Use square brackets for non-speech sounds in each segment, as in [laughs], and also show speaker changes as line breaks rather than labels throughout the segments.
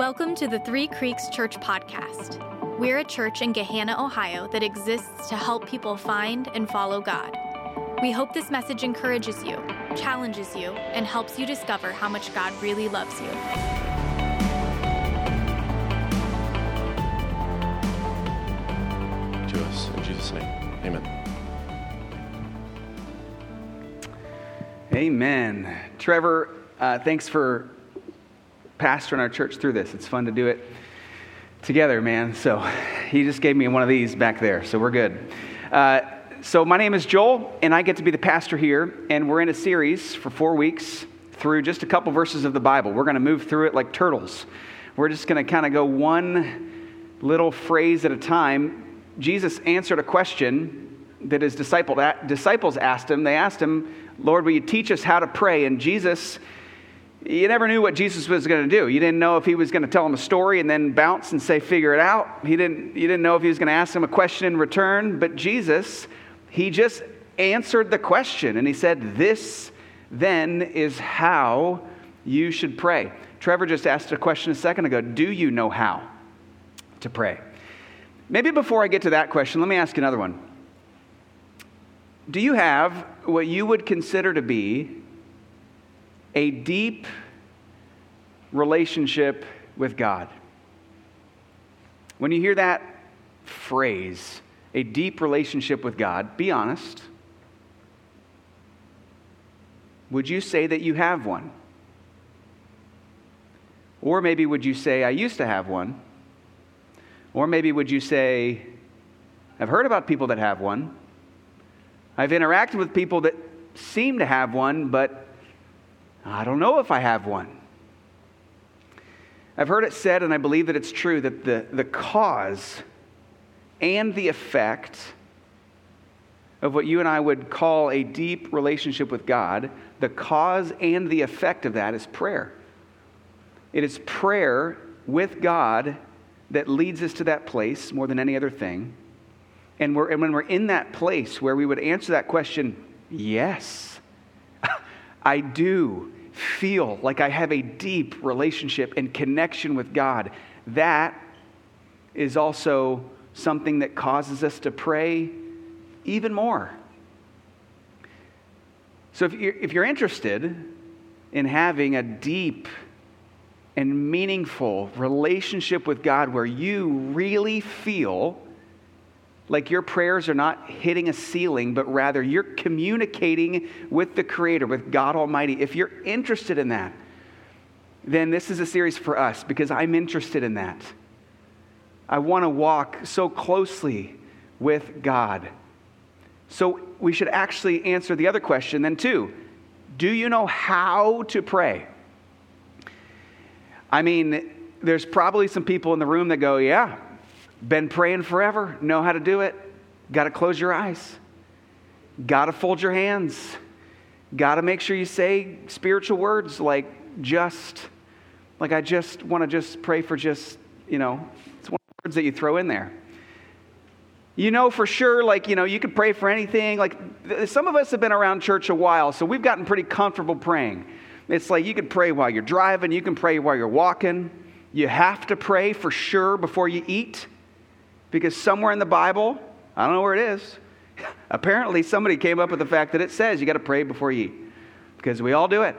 Welcome to the Three Creeks Church Podcast. We're a church in Gahanna, Ohio that exists to help people find and follow God. We hope this message encourages you, challenges you, and helps you discover how much God really loves you.
to us. In Jesus' name, amen.
Amen. Trevor, uh, thanks for pastoring our church through this. It's fun to do it together, man. So he just gave me one of these back there, so we're good. Uh, so my name is Joel, and I get to be the pastor here, and we're in a series for four weeks through just a couple verses of the Bible. We're going to move through it like turtles. We're just going to kind of go one little phrase at a time. Jesus answered a question that his disciples asked him. They asked him, Lord, will you teach us how to pray? And Jesus, you never knew what Jesus was going to do. You didn't know if he was going to tell him a story and then bounce and say, figure it out. He didn't, you didn't know if he was going to ask him a question in return. But Jesus, he just answered the question and he said, This then is how you should pray. Trevor just asked a question a second ago Do you know how to pray? Maybe before I get to that question, let me ask another one. Do you have what you would consider to be a deep relationship with God? When you hear that phrase, a deep relationship with God, be honest. Would you say that you have one? Or maybe would you say, I used to have one? Or maybe would you say, I've heard about people that have one. I've interacted with people that seem to have one, but I don't know if I have one. I've heard it said, and I believe that it's true, that the, the cause and the effect of what you and I would call a deep relationship with God, the cause and the effect of that is prayer. It is prayer with God that leads us to that place more than any other thing. And, we're, and when we're in that place where we would answer that question, yes, [laughs] I do feel like I have a deep relationship and connection with God, that is also something that causes us to pray even more. So if you're, if you're interested in having a deep and meaningful relationship with God where you really feel like your prayers are not hitting a ceiling, but rather you're communicating with the Creator, with God Almighty. If you're interested in that, then this is a series for us because I'm interested in that. I want to walk so closely with God. So we should actually answer the other question then, too. Do you know how to pray? I mean, there's probably some people in the room that go, Yeah, been praying forever, know how to do it. Got to close your eyes, got to fold your hands, got to make sure you say spiritual words like just, like I just want to just pray for just, you know, it's one of the words that you throw in there. You know for sure, like, you know, you could pray for anything. Like, some of us have been around church a while, so we've gotten pretty comfortable praying. It's like you can pray while you're driving, you can pray while you're walking. You have to pray for sure before you eat. Because somewhere in the Bible, I don't know where it is, [laughs] apparently somebody came up with the fact that it says you got to pray before you eat. Because we all do it.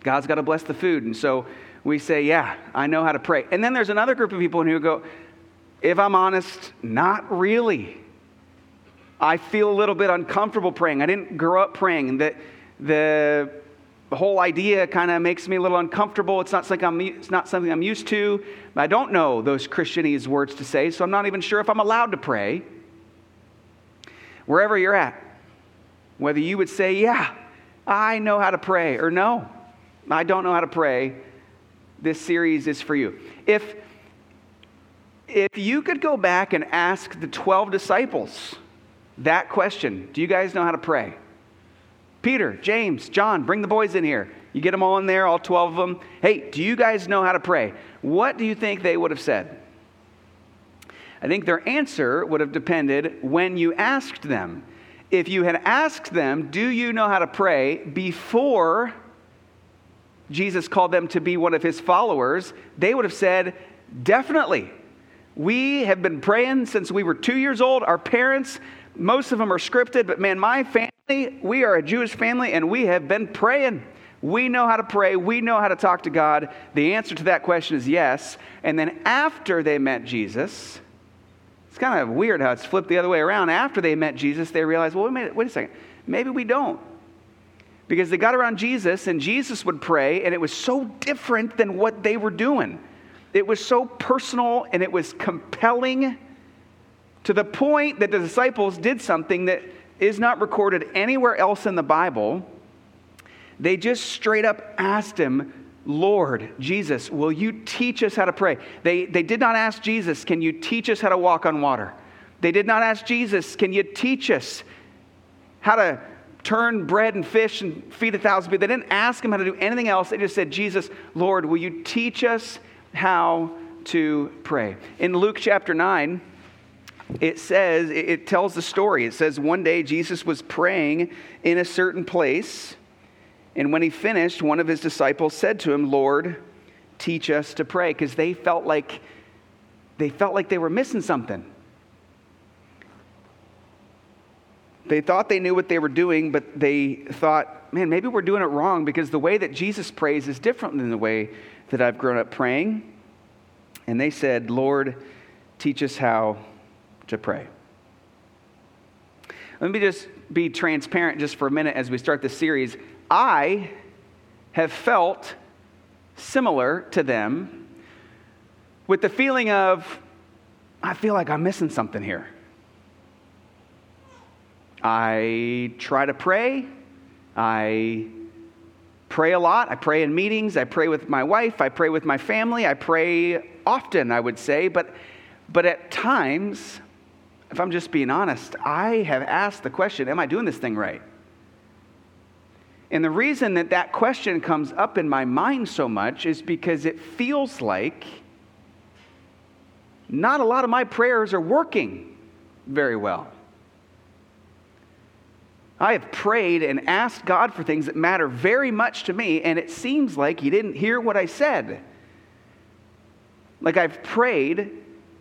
God's got to bless the food. And so we say, yeah, I know how to pray. And then there's another group of people who go, if I'm honest, not really. I feel a little bit uncomfortable praying. I didn't grow up praying. The, the the whole idea kind of makes me a little uncomfortable. It's not, something I'm, it's not something I'm used to. I don't know those Christianese words to say, so I'm not even sure if I'm allowed to pray. Wherever you're at, whether you would say, Yeah, I know how to pray, or No, I don't know how to pray, this series is for you. If, if you could go back and ask the 12 disciples that question, Do you guys know how to pray? Peter, James, John, bring the boys in here. You get them all in there, all 12 of them. Hey, do you guys know how to pray? What do you think they would have said? I think their answer would have depended when you asked them. If you had asked them, Do you know how to pray? before Jesus called them to be one of his followers, they would have said, Definitely. We have been praying since we were two years old. Our parents, most of them are scripted, but man, my family, we are a Jewish family and we have been praying. We know how to pray. We know how to talk to God. The answer to that question is yes. And then after they met Jesus, it's kind of weird how it's flipped the other way around. After they met Jesus, they realized, well, wait, wait a second. Maybe we don't. Because they got around Jesus and Jesus would pray, and it was so different than what they were doing. It was so personal and it was compelling to the point that the disciples did something that is not recorded anywhere else in the Bible. They just straight up asked him, Lord, Jesus, will you teach us how to pray? They, they did not ask Jesus, Can you teach us how to walk on water? They did not ask Jesus, Can you teach us how to turn bread and fish and feed a thousand people? They didn't ask him how to do anything else. They just said, Jesus, Lord, will you teach us how to pray? In Luke chapter 9, it says, it tells the story. It says, One day Jesus was praying in a certain place. And when he finished, one of his disciples said to him, Lord, teach us to pray, because they felt like they felt like they were missing something. They thought they knew what they were doing, but they thought, man, maybe we're doing it wrong because the way that Jesus prays is different than the way that I've grown up praying. And they said, Lord, teach us how to pray. Let me just be transparent just for a minute as we start this series. I have felt similar to them with the feeling of, I feel like I'm missing something here. I try to pray. I pray a lot. I pray in meetings. I pray with my wife. I pray with my family. I pray often, I would say. But, but at times, if I'm just being honest, I have asked the question Am I doing this thing right? And the reason that that question comes up in my mind so much is because it feels like not a lot of my prayers are working very well. I have prayed and asked God for things that matter very much to me, and it seems like He didn't hear what I said. Like I've prayed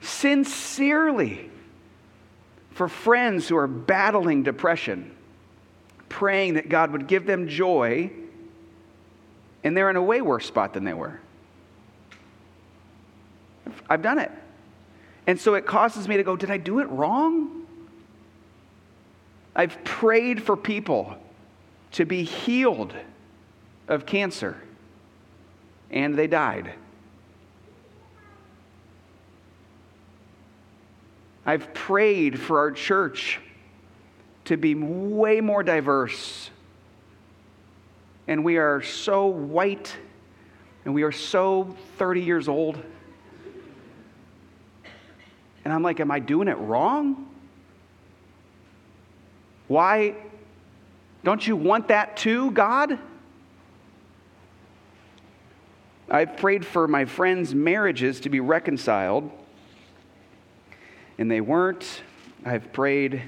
sincerely for friends who are battling depression praying that God would give them joy, and they're in a way worse spot than they were. I've done it. And so it causes me to go, Did I do it wrong? I've prayed for people to be healed of cancer, and they died. I've prayed for our church to be way more diverse. And we are so white and we are so 30 years old. And I'm like, am I doing it wrong? Why? Don't you want that too, God? I've prayed for my friends' marriages to be reconciled, and they weren't. I've prayed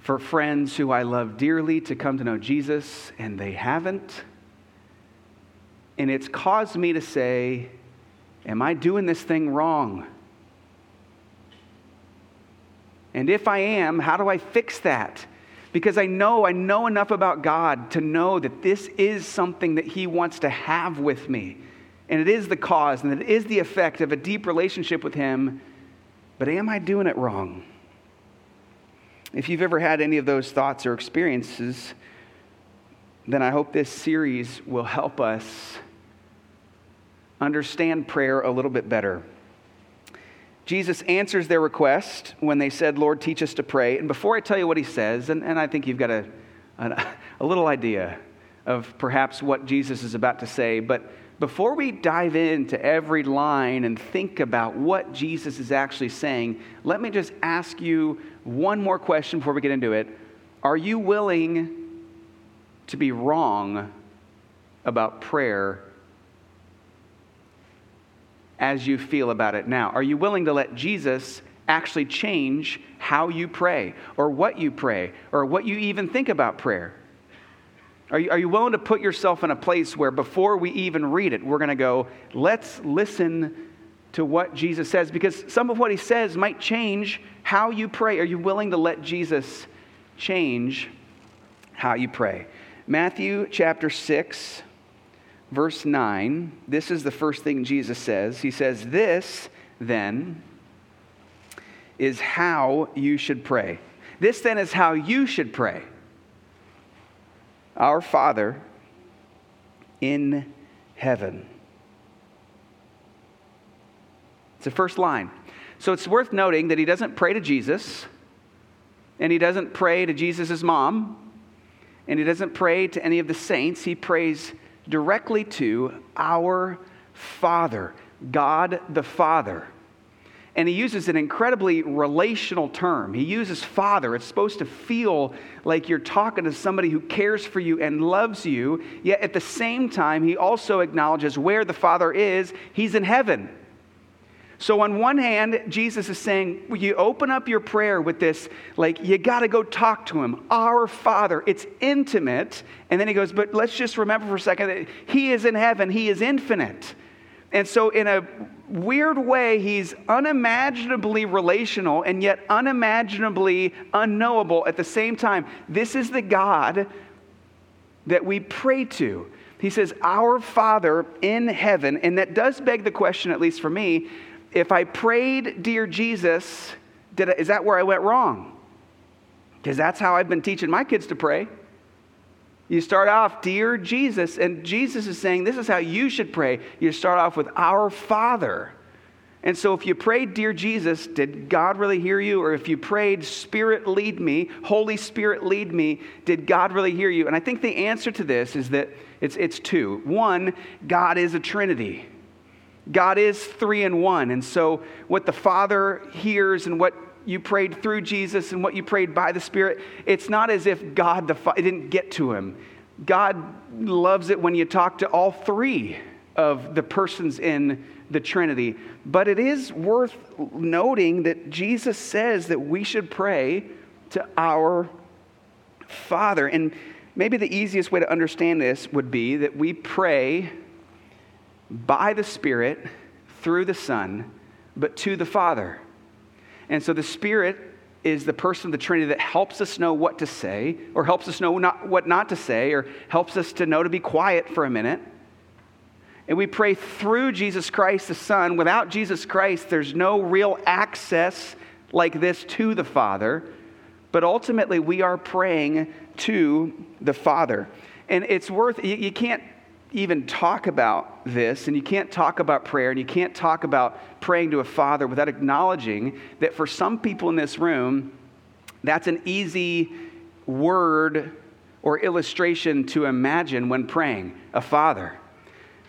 for friends who I love dearly to come to know Jesus, and they haven't. And it's caused me to say, Am I doing this thing wrong? And if I am, how do I fix that? Because I know, I know enough about God to know that this is something that He wants to have with me. And it is the cause and it is the effect of a deep relationship with Him. But am I doing it wrong? If you've ever had any of those thoughts or experiences, then I hope this series will help us understand prayer a little bit better. Jesus answers their request when they said, Lord, teach us to pray. And before I tell you what he says, and, and I think you've got a, a, a little idea of perhaps what Jesus is about to say, but before we dive into every line and think about what Jesus is actually saying, let me just ask you one more question before we get into it. Are you willing to be wrong about prayer as you feel about it now? Are you willing to let Jesus actually change how you pray or what you pray or what you even think about prayer? Are you, are you willing to put yourself in a place where before we even read it, we're going to go, let's listen to what Jesus says? Because some of what he says might change how you pray. Are you willing to let Jesus change how you pray? Matthew chapter 6, verse 9. This is the first thing Jesus says. He says, This then is how you should pray. This then is how you should pray. Our Father in heaven. It's the first line. So it's worth noting that he doesn't pray to Jesus, and he doesn't pray to Jesus' mom, and he doesn't pray to any of the saints. He prays directly to our Father, God the Father and he uses an incredibly relational term. He uses father. It's supposed to feel like you're talking to somebody who cares for you and loves you, yet at the same time, he also acknowledges where the Father is. He's in heaven. So, on one hand, Jesus is saying, you open up your prayer with this, like, you got to go talk to him, our Father. It's intimate. And then he goes, but let's just remember for a second that he is in heaven, he is infinite. And so, in a weird way, he's unimaginably relational and yet unimaginably unknowable at the same time. This is the God that we pray to. He says, Our Father in heaven. And that does beg the question, at least for me, if I prayed, Dear Jesus, did I, is that where I went wrong? Because that's how I've been teaching my kids to pray. You start off, Dear Jesus, and Jesus is saying, This is how you should pray. You start off with Our Father. And so, if you prayed, Dear Jesus, did God really hear you? Or if you prayed, Spirit, lead me, Holy Spirit, lead me, did God really hear you? And I think the answer to this is that it's, it's two. One, God is a Trinity. God is three in one. And so, what the Father hears and what you prayed through Jesus and what you prayed by the Spirit, it's not as if God the it didn't get to him. God loves it when you talk to all three of the persons in the Trinity. But it is worth noting that Jesus says that we should pray to our Father. And maybe the easiest way to understand this would be that we pray by the Spirit through the Son, but to the Father. And so the Spirit is the person of the Trinity that helps us know what to say, or helps us know not, what not to say, or helps us to know to be quiet for a minute. And we pray through Jesus Christ, the Son. Without Jesus Christ, there's no real access like this to the Father. But ultimately, we are praying to the Father. And it's worth, you, you can't even talk about this, and you can't talk about prayer, and you can't talk about praying to a father without acknowledging that for some people in this room, that's an easy word or illustration to imagine when praying a father.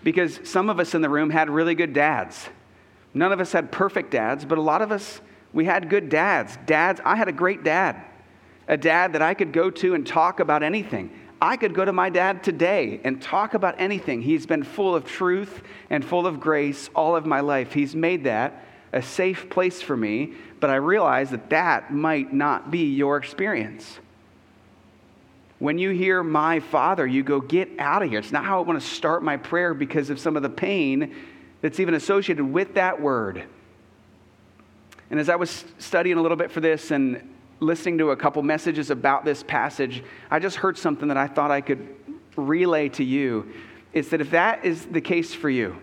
Because some of us in the room had really good dads. None of us had perfect dads, but a lot of us, we had good dads. Dads, I had a great dad, a dad that I could go to and talk about anything. I could go to my dad today and talk about anything. He's been full of truth and full of grace all of my life. He's made that a safe place for me, but I realize that that might not be your experience. When you hear my father, you go, get out of here. It's not how I want to start my prayer because of some of the pain that's even associated with that word. And as I was studying a little bit for this and listening to a couple messages about this passage, I just heard something that I thought I could relay to you. Is that if that is the case for you,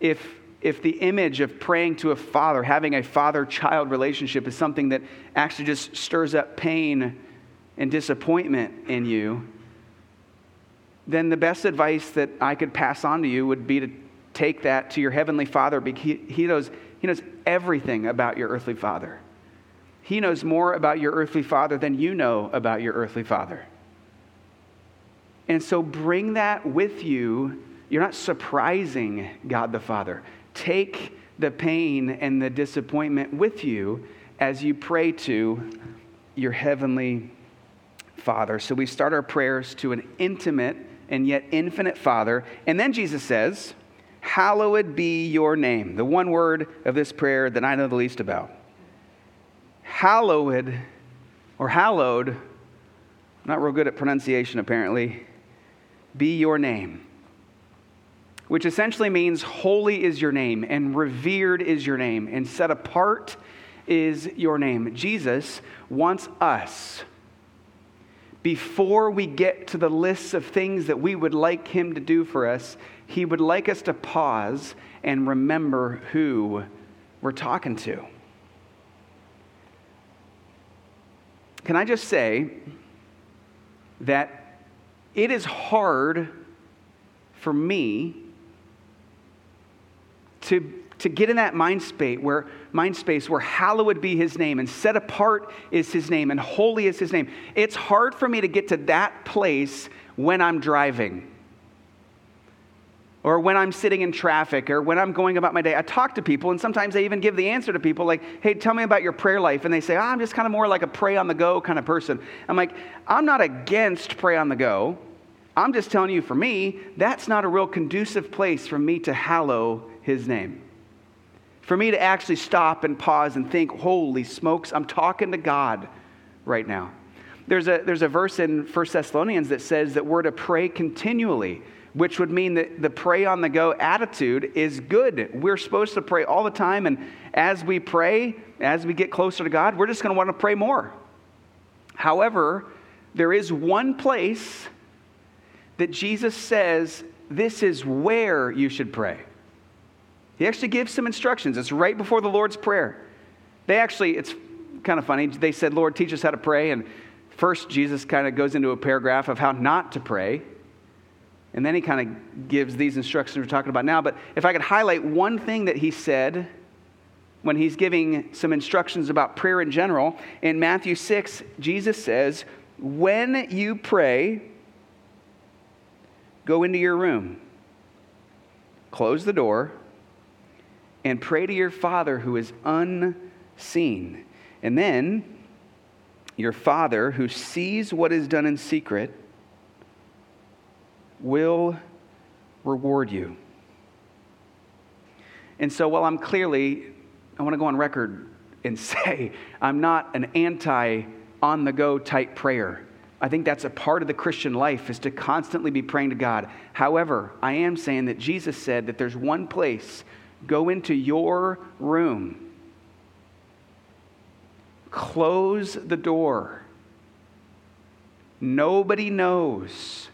if if the image of praying to a father, having a father child relationship, is something that actually just stirs up pain and disappointment in you, then the best advice that I could pass on to you would be to take that to your heavenly father because he knows, he knows everything about your earthly father. He knows more about your earthly father than you know about your earthly father. And so bring that with you. You're not surprising God the Father. Take the pain and the disappointment with you as you pray to your heavenly Father. So we start our prayers to an intimate and yet infinite Father. And then Jesus says, Hallowed be your name. The one word of this prayer that I know the least about hallowed or hallowed, I'm not real good at pronunciation apparently, be your name, which essentially means holy is your name, and revered is your name, and set apart is your name. Jesus wants us, before we get to the lists of things that we would like Him to do for us, He would like us to pause and remember who we're talking to. Can I just say that it is hard for me to, to get in that mind space where mind space where hallowed be his name and set apart is his name and holy is his name. It's hard for me to get to that place when I'm driving or when I'm sitting in traffic or when I'm going about my day. I talk to people, and sometimes I even give the answer to people like, hey, tell me about your prayer life. And they say, oh, I'm just kind of more like a pray on the go kind of person. I'm like, I'm not against pray on the go. I'm just telling you, for me, that's not a real conducive place for me to hallow his name. For me to actually stop and pause and think, holy smokes, I'm talking to God right now. There's a, there's a verse in 1 Thessalonians that says that we're to pray continually which would mean that the pray on the go attitude is good. We're supposed to pray all the time, and as we pray, as we get closer to God, we're just going to want to pray more. However, there is one place that Jesus says this is where you should pray. He actually gives some instructions. It's right before the Lord's Prayer. They actually, it's kind of funny. They said, Lord, teach us how to pray. And first, Jesus kind of goes into a paragraph of how not to pray. And then he kind of gives these instructions we're talking about now. But if I could highlight one thing that he said when he's giving some instructions about prayer in general, in Matthew 6, Jesus says, When you pray, go into your room, close the door, and pray to your Father who is unseen. And then your Father who sees what is done in secret will reward you. And so, while I'm clearly, I want to go on record and [laughs] say, I'm not an anti on the go type prayer. I think that's a part of the Christian life is to constantly be praying to God. However, I am saying that Jesus said that there's one place go into your room, close the door. Nobody knows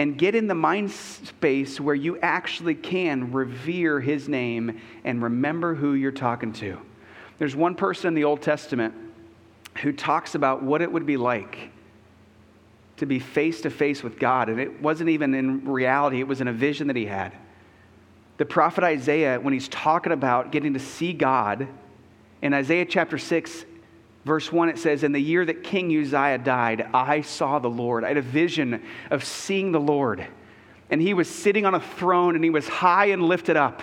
and get in the mind space where you actually can revere his name and remember who you're talking to. There's one person in the Old Testament who talks about what it would be like to be face to face with God. And it wasn't even in reality, it was in a vision that he had. The prophet Isaiah, when he's talking about getting to see God, in Isaiah chapter 6, Verse 1, it says, In the year that King Uzziah died, I saw the Lord. I had a vision of seeing the Lord. And he was sitting on a throne and he was high and lifted up.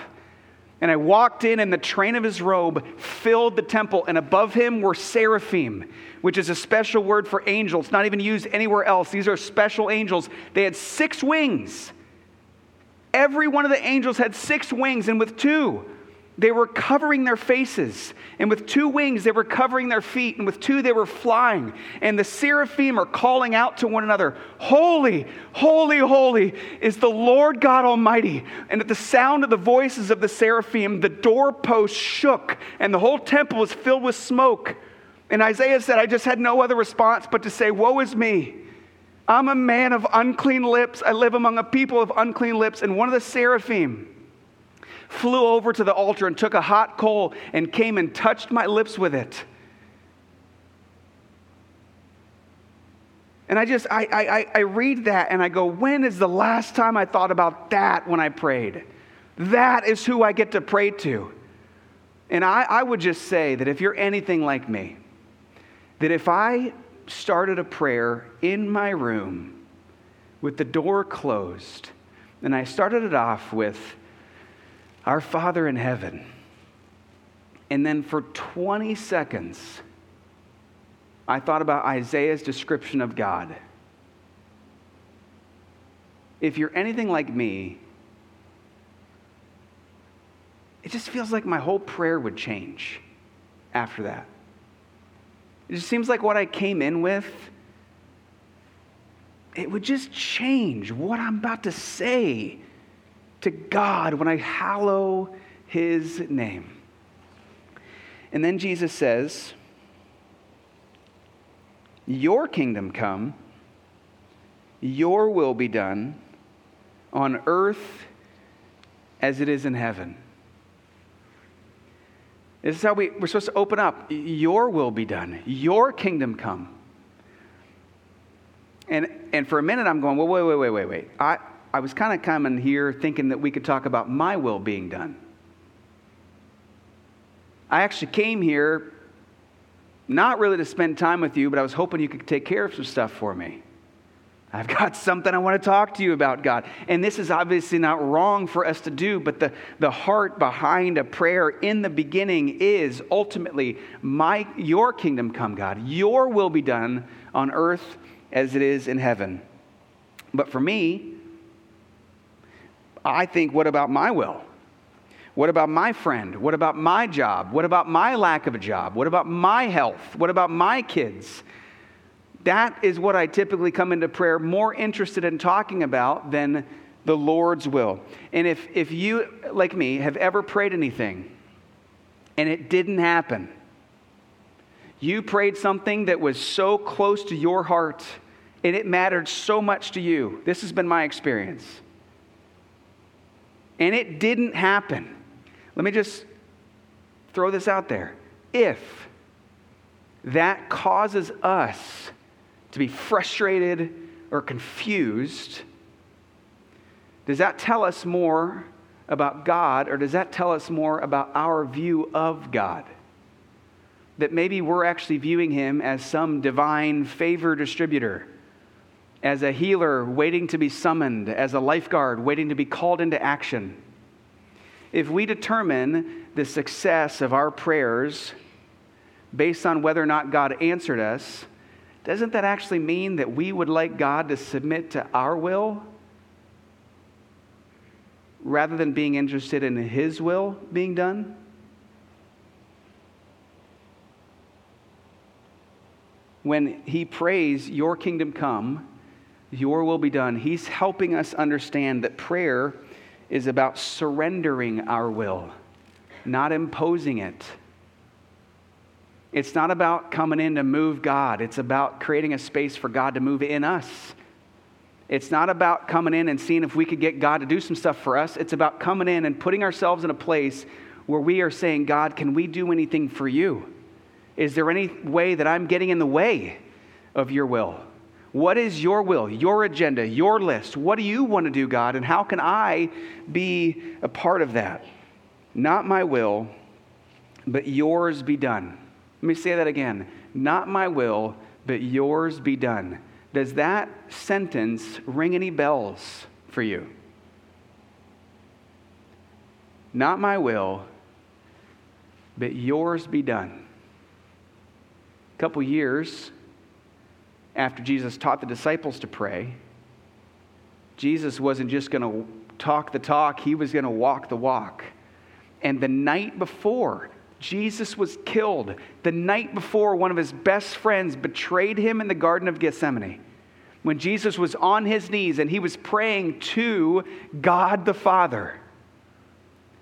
And I walked in, and the train of his robe filled the temple, and above him were seraphim, which is a special word for angels, not even used anywhere else. These are special angels. They had six wings. Every one of the angels had six wings, and with two, they were covering their faces, and with two wings they were covering their feet, and with two they were flying. And the seraphim are calling out to one another, Holy, holy, holy is the Lord God Almighty. And at the sound of the voices of the seraphim, the doorpost shook, and the whole temple was filled with smoke. And Isaiah said, I just had no other response but to say, Woe is me. I'm a man of unclean lips. I live among a people of unclean lips. And one of the seraphim, flew over to the altar and took a hot coal and came and touched my lips with it. And I just, I, I, I read that and I go, when is the last time I thought about that when I prayed? That is who I get to pray to. And I, I would just say that if you're anything like me, that if I started a prayer in my room with the door closed, and I started it off with, our Father in heaven. And then for 20 seconds, I thought about Isaiah's description of God. If you're anything like me, it just feels like my whole prayer would change after that. It just seems like what I came in with, it would just change what I'm about to say to God when I hallow his name. And then Jesus says, Your kingdom come, your will be done on earth as it is in heaven. This is how we, we're supposed to open up. Your will be done, your kingdom come. And, and for a minute, I'm going, well, wait, wait, wait, wait, wait. I, I was kind of coming here thinking that we could talk about my will being done. I actually came here not really to spend time with you, but I was hoping you could take care of some stuff for me. I've got [laughs] something I want to talk to you about, God. And this is obviously not wrong for us to do, but the, the heart behind a prayer in the beginning is ultimately, my, your kingdom come, God. Your will be done on earth as it is in heaven. But for me, I think, what about my will? What about my friend? What about my job? What about my lack of a job? What about my health? What about my kids? That is what I typically come into prayer more interested in talking about than the Lord's will. And if, if you, like me, have ever prayed anything and it didn't happen, you prayed something that was so close to your heart and it mattered so much to you. This has been my experience. And it didn't happen. Let me just throw this out there. If that causes us to be frustrated or confused, does that tell us more about God or does that tell us more about our view of God? That maybe we're actually viewing him as some divine favor distributor, as a healer waiting to be summoned, as a lifeguard waiting to be called into action if we determine the success of our prayers based on whether or not God answered us, doesn't that actually mean that we would like God to submit to our will rather than being interested in His will being done? When He prays, Your kingdom come, Your will be done, He's helping us understand that prayer is about surrendering our will, not imposing it. It's not about coming in to move God, it's about creating a space for God to move in us. It's not about coming in and seeing if we could get God to do some stuff for us. It's about coming in and putting ourselves in a place where we are saying, God, can we do anything for you? Is there any way that I'm getting in the way of your will? What is your will, your agenda, your list? What do you want to do, God? And how can I be a part of that? Not my will, but yours be done. Let me say that again. Not my will, but yours be done. Does that sentence ring any bells for you? Not my will, but yours be done. A couple years after Jesus taught the disciples to pray, Jesus wasn't just going to talk the talk, he was going to walk the walk. And the night before Jesus was killed, the night before one of his best friends betrayed him in the Garden of Gethsemane, when Jesus was on his knees and he was praying to God the Father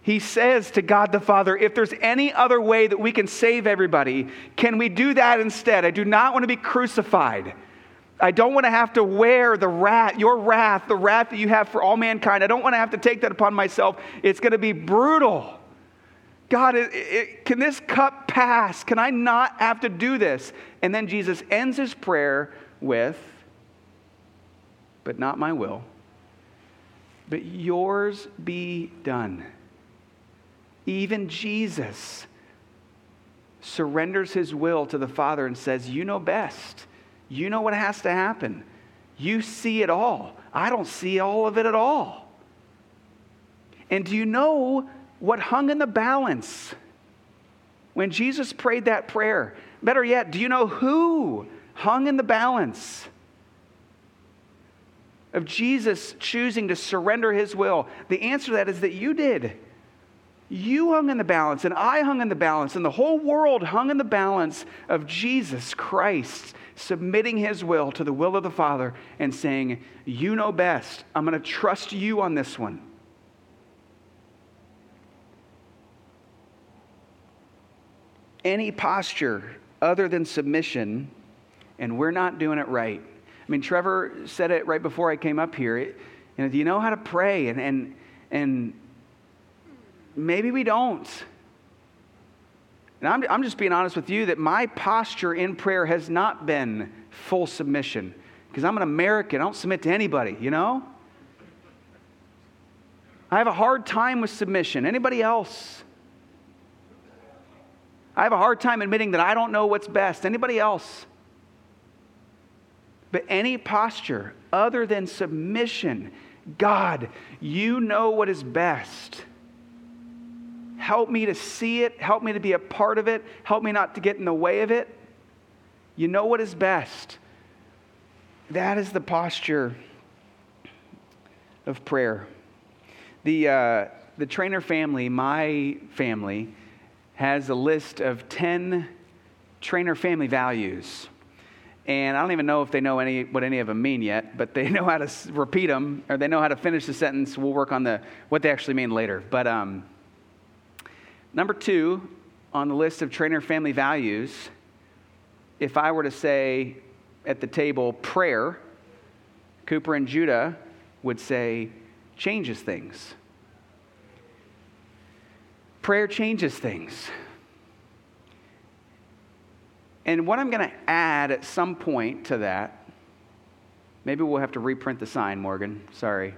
he says to God the Father, if there's any other way that we can save everybody, can we do that instead? I do not want to be crucified. I don't want to have to wear the wrath, your wrath, the wrath that you have for all mankind. I don't want to have to take that upon myself. It's going to be brutal. God, it, it, can this cup pass? Can I not have to do this? And then Jesus ends his prayer with, But not my will, but yours be done. Even Jesus surrenders his will to the Father and says, You know best. You know what has to happen. You see it all. I don't see all of it at all. And do you know what hung in the balance when Jesus prayed that prayer? Better yet, do you know who hung in the balance of Jesus choosing to surrender his will? The answer to that is that you did. You hung in the balance, and I hung in the balance, and the whole world hung in the balance of Jesus Christ submitting his will to the will of the Father and saying, You know best. I'm going to trust you on this one. Any posture other than submission, and we're not doing it right. I mean, Trevor said it right before I came up here. It, you know, do you know how to pray? And, and, and maybe we don't. And I'm, I'm just being honest with you that my posture in prayer has not been full submission because I'm an American. I don't submit to anybody, you know? I have a hard time with submission. Anybody else? I have a hard time admitting that I don't know what's best. Anybody else? But any posture other than submission, God, you know what is best. Help me to see it. Help me to be a part of it. Help me not to get in the way of it. You know what is best. That is the posture of prayer. The, uh, the trainer family, my family, has a list of 10 trainer family values. And I don't even know if they know any, what any of them mean yet, but they [laughs] know how to repeat them or they know how to finish the sentence. We'll work on the, what they actually mean later. But um, Number two on the list of trainer family values, if I were to say at the table prayer, Cooper and Judah would say changes things. Prayer changes things. And what I'm going to add at some point to that, maybe we'll have to reprint the sign, Morgan. Sorry.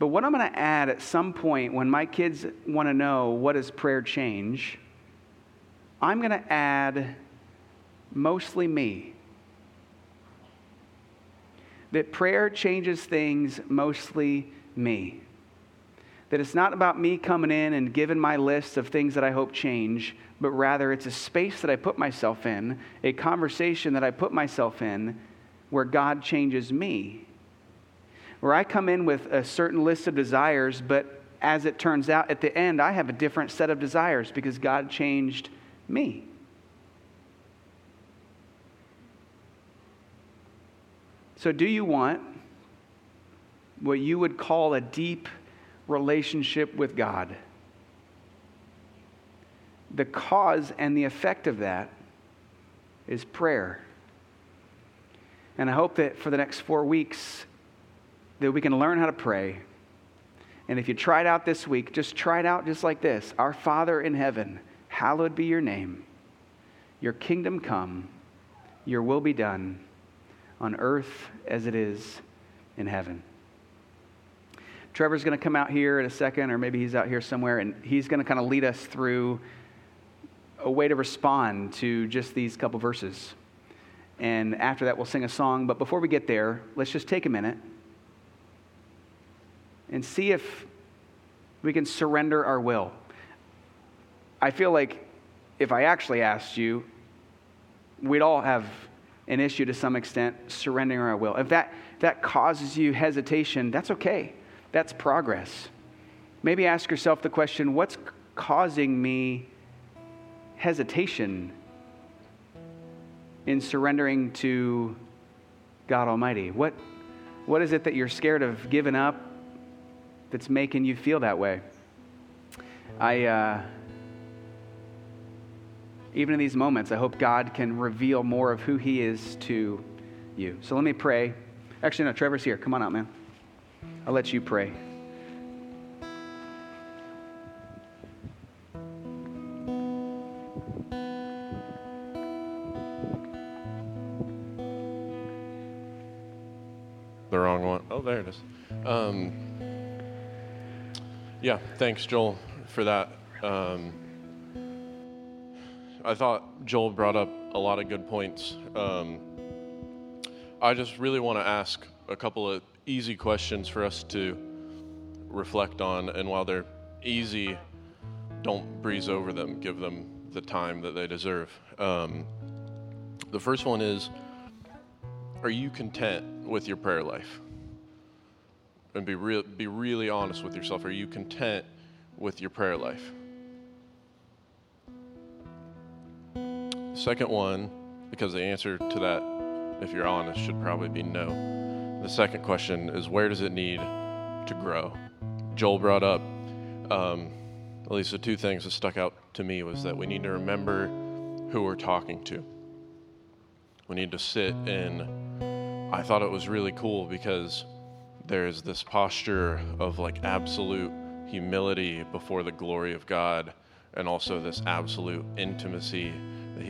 But what I'm going to add at some point when my kids want to know what does prayer change, I'm going to add mostly me. That prayer changes things mostly me. That it's not about me coming in and giving my list of things that I hope change, but rather it's a space that I put myself in, a conversation that I put myself in where God changes me where I come in with a certain list of desires, but as it turns out, at the end, I have a different set of desires because God changed me. So, do you want what you would call a deep relationship with God? The cause and the effect of that is prayer. And I hope that for the next four weeks, that we can learn how to pray. And if you try it out this week, just try it out just like this Our Father in heaven, hallowed be your name. Your kingdom come, your will be done on earth as it is in heaven. Trevor's going to come out here in a second, or maybe he's out here somewhere, and he's going to kind of lead us through a way to respond to just these couple verses. And after that, we'll sing a song. But before we get there, let's just take a minute and see if we can surrender our will. I feel like if I actually asked you, we'd all have an issue to some extent surrendering our will. If that, if that causes you hesitation, that's okay. That's progress. Maybe ask yourself the question what's causing me hesitation in surrendering to God Almighty? What, what is it that you're scared of giving up that's making you feel that way. I, uh, even in these moments, I hope God can reveal more of who He is to you. So let me pray. Actually, no, Trevor's here. Come on out, man. I'll let you pray.
The wrong one. Oh, there it is. Um, yeah, thanks, Joel, for that. Um, I thought Joel brought up a lot of good points. Um, I just really want to ask a couple of easy questions for us to reflect on, and while they're easy, don't breeze over them. Give them the time that they deserve. Um, the first one is Are you content with your prayer life? And be real, be really honest with yourself. Are you content with your prayer life? Second one, because the answer to that, if you're honest, should probably be no. The second question is where does it need to grow? Joel brought up, um, at least the two things that stuck out to me was that we need to remember who we're talking to. We need to sit in. I thought it was really cool because there's this posture of like absolute humility before the glory of God and also this absolute intimacy